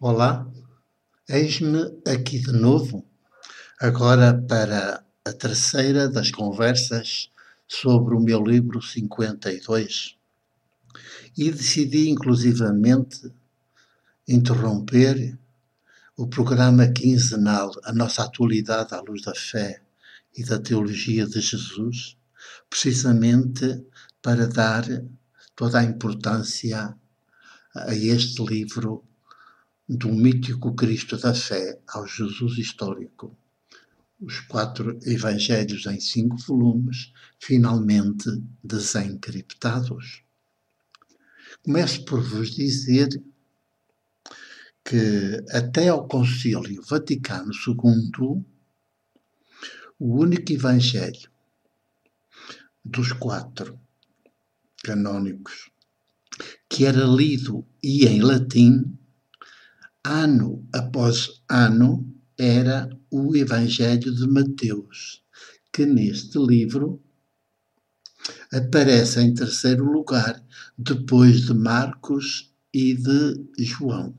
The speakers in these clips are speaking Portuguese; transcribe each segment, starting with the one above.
Olá, eis-me aqui de novo, agora para a terceira das conversas sobre o meu livro 52. E decidi inclusivamente interromper o programa quinzenal A Nossa Atualidade à Luz da Fé e da Teologia de Jesus, precisamente para dar toda a importância a este livro do mítico Cristo da fé ao Jesus histórico. Os quatro evangelhos em cinco volumes, finalmente desencriptados. Começo por vos dizer que até ao Concílio Vaticano II, o único evangelho dos quatro canónicos que era lido e em latim ano após ano, era o Evangelho de Mateus, que neste livro aparece em terceiro lugar, depois de Marcos e de João.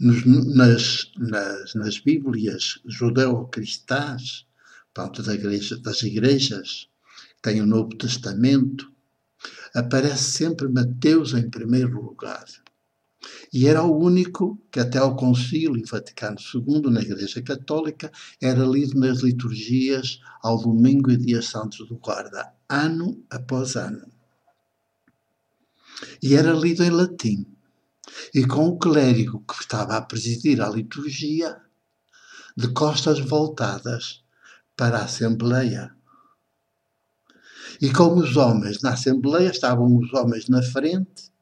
Nos, nas, nas, nas Bíblias judeu-cristãs, da igreja, das igrejas, tem o Novo Testamento, aparece sempre Mateus em primeiro lugar. E era o único que, até ao Concílio Vaticano II, na Igreja Católica, era lido nas liturgias ao domingo e dias santos do guarda, ano após ano. E era lido em latim. E com o clérigo que estava a presidir a liturgia, de costas voltadas para a Assembleia. E com os homens na Assembleia, estavam os homens na frente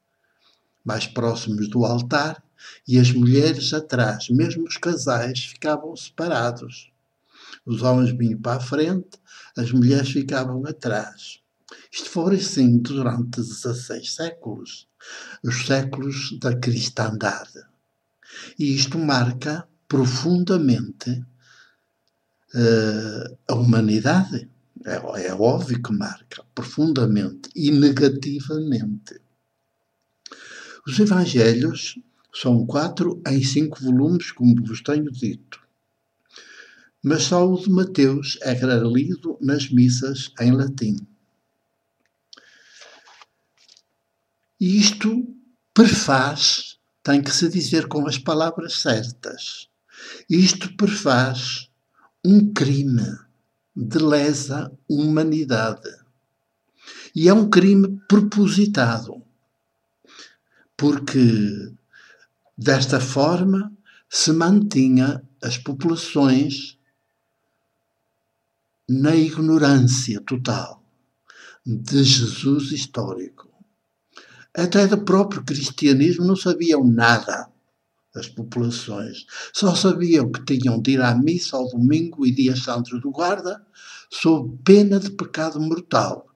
mais próximos do altar, e as mulheres atrás, mesmo os casais, ficavam separados. Os homens vinham para a frente, as mulheres ficavam atrás. Isto foi assim durante 16 séculos, os séculos da cristandade. E isto marca profundamente uh, a humanidade. É, é óbvio que marca profundamente e negativamente. Os Evangelhos são quatro em cinco volumes, como vos tenho dito. Mas só o de Mateus é lido nas missas em latim. E isto prefaz, tem que se dizer com as palavras certas, isto prefaz um crime de lesa humanidade. E é um crime propositado porque desta forma se mantinha as populações na ignorância total de Jesus histórico. Até do próprio cristianismo não sabiam nada as populações. Só sabiam que tinham de ir à missa ao domingo e dias santos do guarda, sob pena de pecado mortal.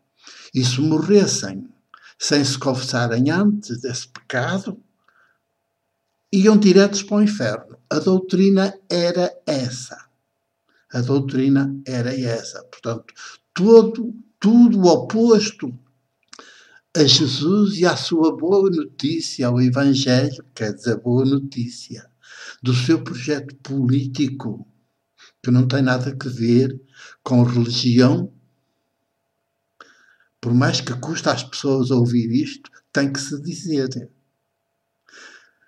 E se morressem sem se confessarem antes desse pecado, iam diretos para o inferno. A doutrina era essa. A doutrina era essa. Portanto, todo, tudo oposto a Jesus e à sua boa notícia, ao Evangelho, quer dizer, boa notícia, do seu projeto político, que não tem nada a ver com religião por mais que custa às pessoas ouvir isto, tem que se dizer.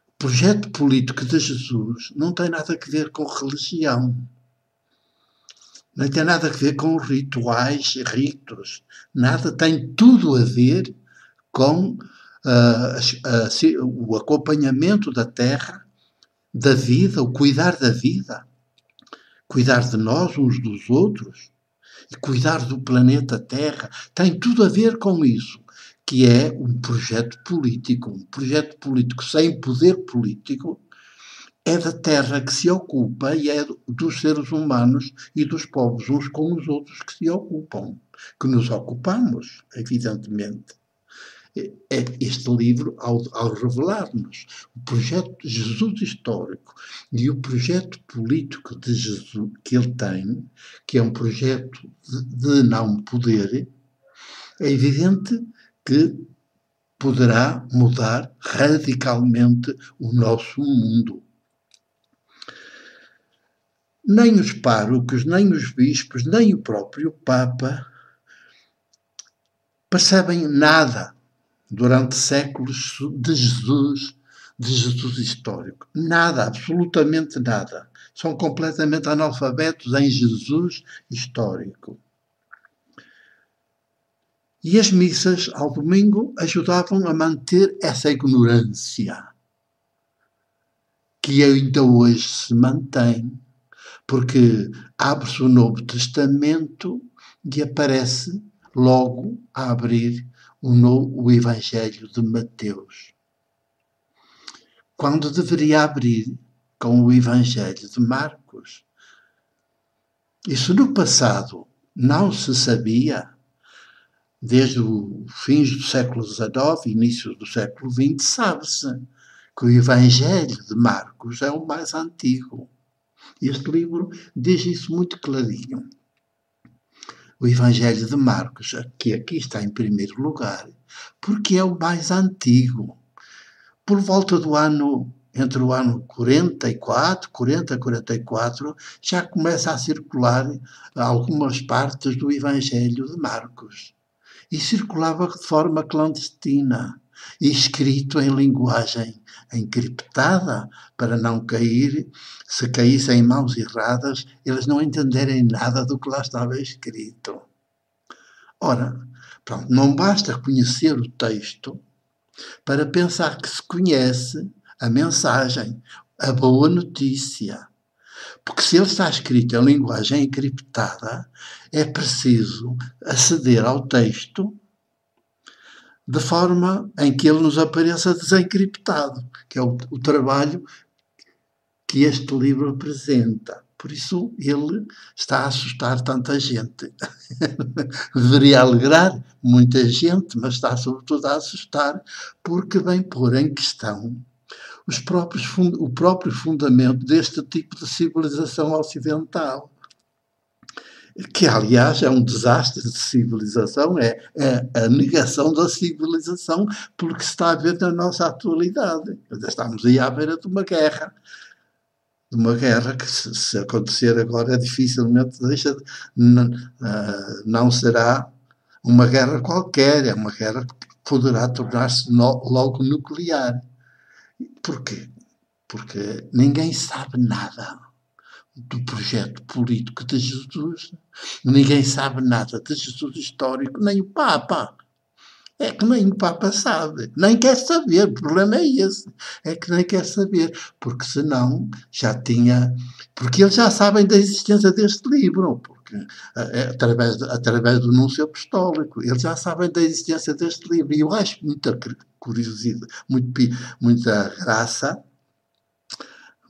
O projeto político de Jesus não tem nada a ver com religião. Não tem nada a ver com rituais, ritos. Nada tem tudo a ver com uh, o acompanhamento da terra, da vida, o cuidar da vida, cuidar de nós uns dos outros e cuidar do planeta Terra, tem tudo a ver com isso, que é um projeto político. Um projeto político sem poder político é da terra que se ocupa e é dos seres humanos e dos povos uns com os outros que se ocupam, que nos ocupamos, evidentemente. É, este livro, ao, ao revelar-nos o projeto de Jesus histórico e o projeto político de Jesus que ele tem, que é um projeto de, de não poder, é evidente que poderá mudar radicalmente o nosso mundo. Nem os párocos, nem os bispos, nem o próprio Papa percebem nada durante séculos de Jesus, de Jesus histórico. Nada, absolutamente nada. São completamente analfabetos em Jesus histórico. E as missas ao domingo ajudavam a manter essa ignorância, que ainda hoje se mantém, porque abre-se o Novo Testamento e aparece logo a abrir o, novo, o Evangelho de Mateus. Quando deveria abrir com o Evangelho de Marcos. Isso no passado não se sabia, desde os fins do século XIX, início do século XX, sabe-se que o Evangelho de Marcos é o mais antigo. Este livro diz isso muito clarinho. O Evangelho de Marcos, que aqui está em primeiro lugar, porque é o mais antigo. Por volta do ano entre o ano 44, 40, 44, já começa a circular algumas partes do Evangelho de Marcos e circulava de forma clandestina escrito em linguagem encriptada para não cair, se caíssem em mãos erradas, eles não entenderem nada do que lá estava escrito. Ora, pronto, não basta conhecer o texto para pensar que se conhece a mensagem, a boa notícia. Porque se ele está escrito em linguagem encriptada, é preciso aceder ao texto de forma em que ele nos apareça desencriptado, que é o, o trabalho que este livro apresenta. Por isso ele está a assustar tanta gente. Deveria alegrar muita gente, mas está sobretudo a assustar porque vem pôr em questão os próprios, o próprio fundamento deste tipo de civilização ocidental que aliás é um desastre de civilização, é, é, a negação da civilização pelo que se está a ver na nossa atualidade. Estamos aí à beira de uma guerra, de uma guerra que se, se acontecer agora dificilmente deixa de, não, uh, não será uma guerra qualquer, é uma guerra que poderá tornar-se logo nuclear. Porquê? Porque ninguém sabe nada do projeto político de Jesus, ninguém sabe nada de Jesus histórico, nem o Papa. É que nem o Papa sabe, nem quer saber, o problema é esse, é que nem quer saber, porque senão já tinha, porque eles já sabem da existência deste livro, porque é, através, de, através do anúncio apostólico, eles já sabem da existência deste livro, e eu acho muita curiosidade, muito, muita graça,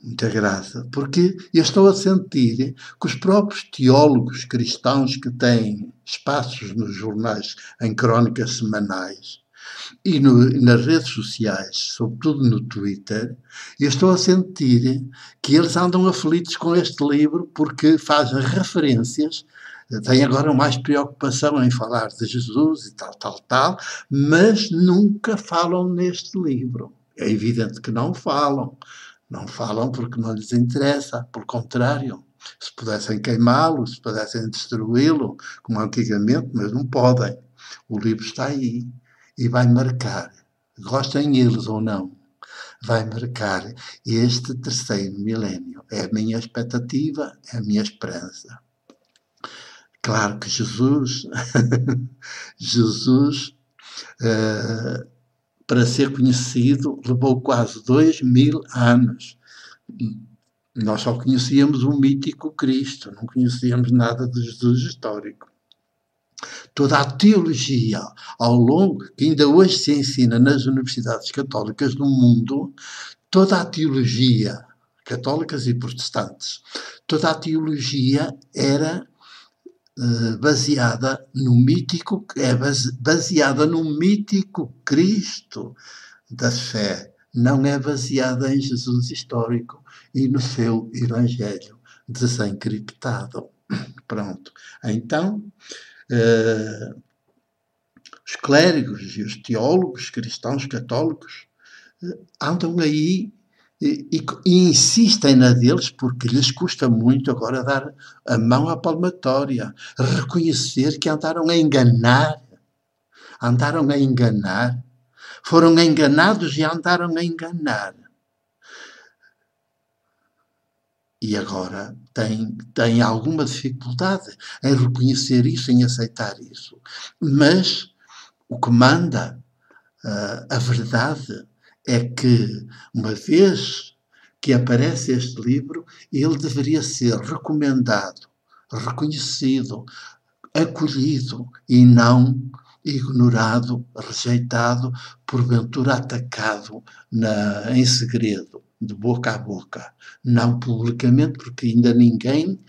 muita graça, porque eu estou a sentir que os próprios teólogos cristãos que têm espaços nos jornais, em crónicas semanais e, no, nas redes sociais, sobretudo no Twitter, eu estou a sentir que eles andam aflitos com este livro porque fazem referências têm agora mais preocupação em falar de Jesus e tal, tal, tal, mas nunca falam neste livro. É evidente que não falam. Não falam porque não lhes interessa, pelo contrário. Se pudessem queimá-lo, se pudessem destruí-lo, como antigamente, mas não podem. O livro está aí e vai marcar, gostem eles ou não, vai marcar este terceiro milénio. É a minha expectativa, é a minha esperança. Claro que Jesus, Jesus, uh, para ser conhecido, levou quase dois mil anos. Nós só conhecíamos o mítico Cristo, não conhecíamos nada de Jesus histórico. Toda a teologia ao longo, que ainda hoje se ensina nas universidades católicas do mundo, toda a teologia, católicas e protestantes, toda a teologia era baseada no mítico, é baseada no mítico Cristo da fé, não é baseada em Jesus histórico e no seu Evangelho desencriptado. Pronto. Então, uh, os clérigos e os teólogos cristãos católicos eh, andam aí e, e, insistem na deles porque lhes custa muito agora dar a mão à palmatória, reconhecer que andaram a enganar, andaram a enganar, foram enganados e andaram a enganar. E agora têm, têm alguma dificuldade em reconhecer isso, em aceitar isso. Mas o que manda uh, a verdade é que, uma vez que aparece este livro, ele deveria ser recomendado, reconhecido, acolhido e não ignorado, rejeitado, porventura atacado na, em segredo, de boca a boca, não publicamente, porque ainda ninguém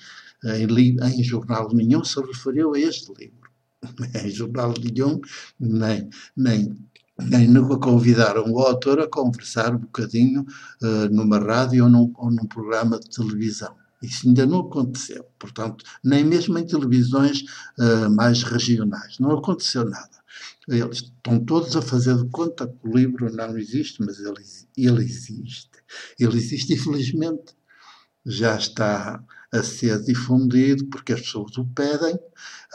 em, em jornal nenhum se referiu a este livro. Em jornal nenhum, nem, nem nem nunca convidaram o autor a conversar um bocadinho uh, numa rádio ou num, ou num programa de televisão. Isso ainda não aconteceu. Portanto, nem mesmo em televisões uh, mais regionais. Não aconteceu nada. Eles estão todos a fazer de conta que o livro não existe, mas ele, ele existe. Ele existe, infelizmente. Já está a ser difundido porque as pessoas o pedem,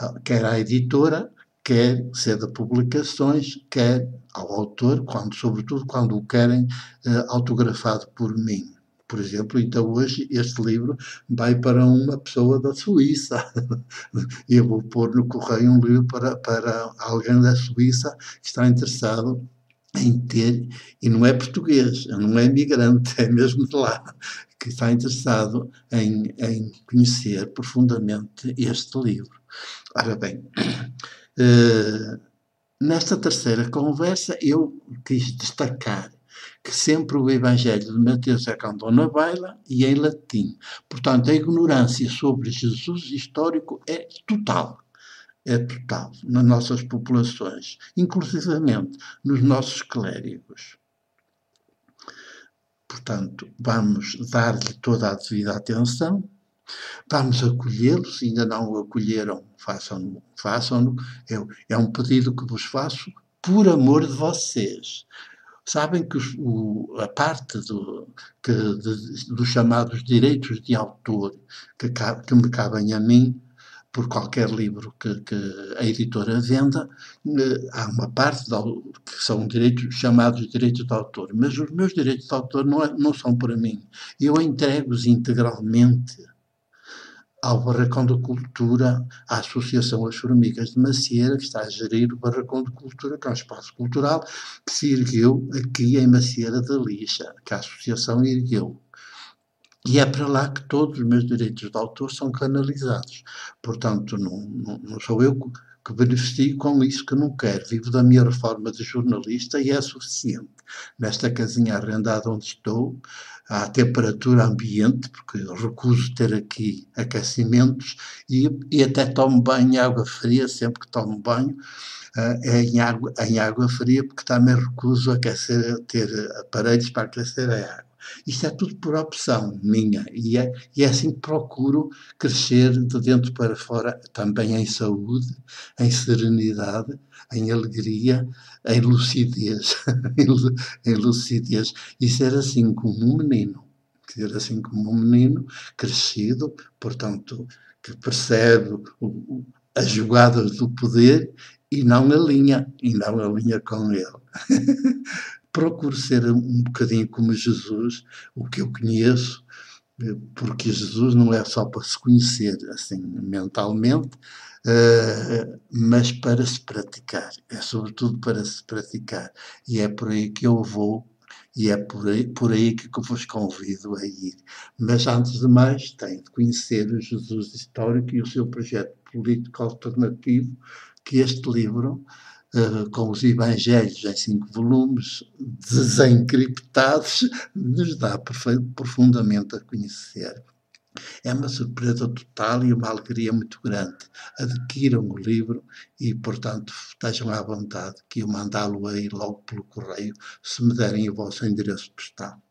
ah, quer a editora, quer de publicações, quer ao autor, quando, sobretudo quando o querem uh, autografado por mim. Por exemplo, então hoje este livro vai para uma pessoa da Suíça. Eu vou pôr no correio um livro para, para alguém da Suíça que está interessado em ter, e não é português, não é imigrante, é mesmo de lá, que está interessado em, em conhecer profundamente este livro. Ora bem, Uh, nesta terceira conversa, eu quis destacar que sempre o Evangelho de Mateus é cantou na baila e em latim. Portanto, a ignorância sobre Jesus histórico é total. É total nas nossas populações, inclusivamente nos nossos clérigos. Portanto, vamos dar-lhe toda a devida atenção, Vamos acolhê-los, ainda não o acolheram, façam-no. Façam é, um pedido que vos faço por amor de vocês. Sabem que o, a parte do, que, de, dos chamados direitos de autor que, que me cabem a mim, por qualquer livro que, que, a editora venda, há uma parte que são direitos, chamados direitos de autor, mas os meus direitos de autor não, é, não são para mim. Eu entrego-os integralmente ao Barracão da Cultura, à Associação As Formigas de Macieira, que está a gerir o Barracão de Cultura, que é um espaço cultural que se ergueu aqui em Macieira da Lixa, que a Associação ergueu. E é para lá que todos os meus direitos de autor são canalizados. Portanto, não, não, não sou eu que beneficio com isso que não quero. Vivo da minha reforma de jornalista e é suficiente. Nesta casinha arrendada onde estou, à temperatura ambiente, porque eu recuso ter aqui aquecimentos e, e até tomo banho em água fria, sempre que tomo banho, uh, é em água, em água fria, porque também recuso aquecer, ter aparelhos para aquecer a água. Isto é tudo por opção minha e é, e é assim que procuro crescer de dentro para fora, também em saúde, em serenidade, em alegria, em lucidez, em lucidez e ser assim como um menino, ser assim como um menino crescido, portanto, que percebe o, o, as jogadas do poder e não alinha, e não alinha com ele. procuro ser um bocadinho como Jesus, o que eu conheço, eh, porque Jesus não é só para se conhecer assim mentalmente, uh, mas para se praticar. É sobretudo para se praticar. E é por aí que eu vou e é por aí, por aí que vos convido a ir. Mas antes de mais, tenho de conhecer o Jesus histórico e o seu projeto político alternativo, que este livro uh, com os Evangelhos em cinco volumes, desencriptados, nos dá profundamente a conhecer. É uma surpresa total e uma alegria muito grande. Adquiram o livro e, portanto, estejam à vontade que eu mandá-lo aí logo pelo correio, se me derem o vosso endereço postal.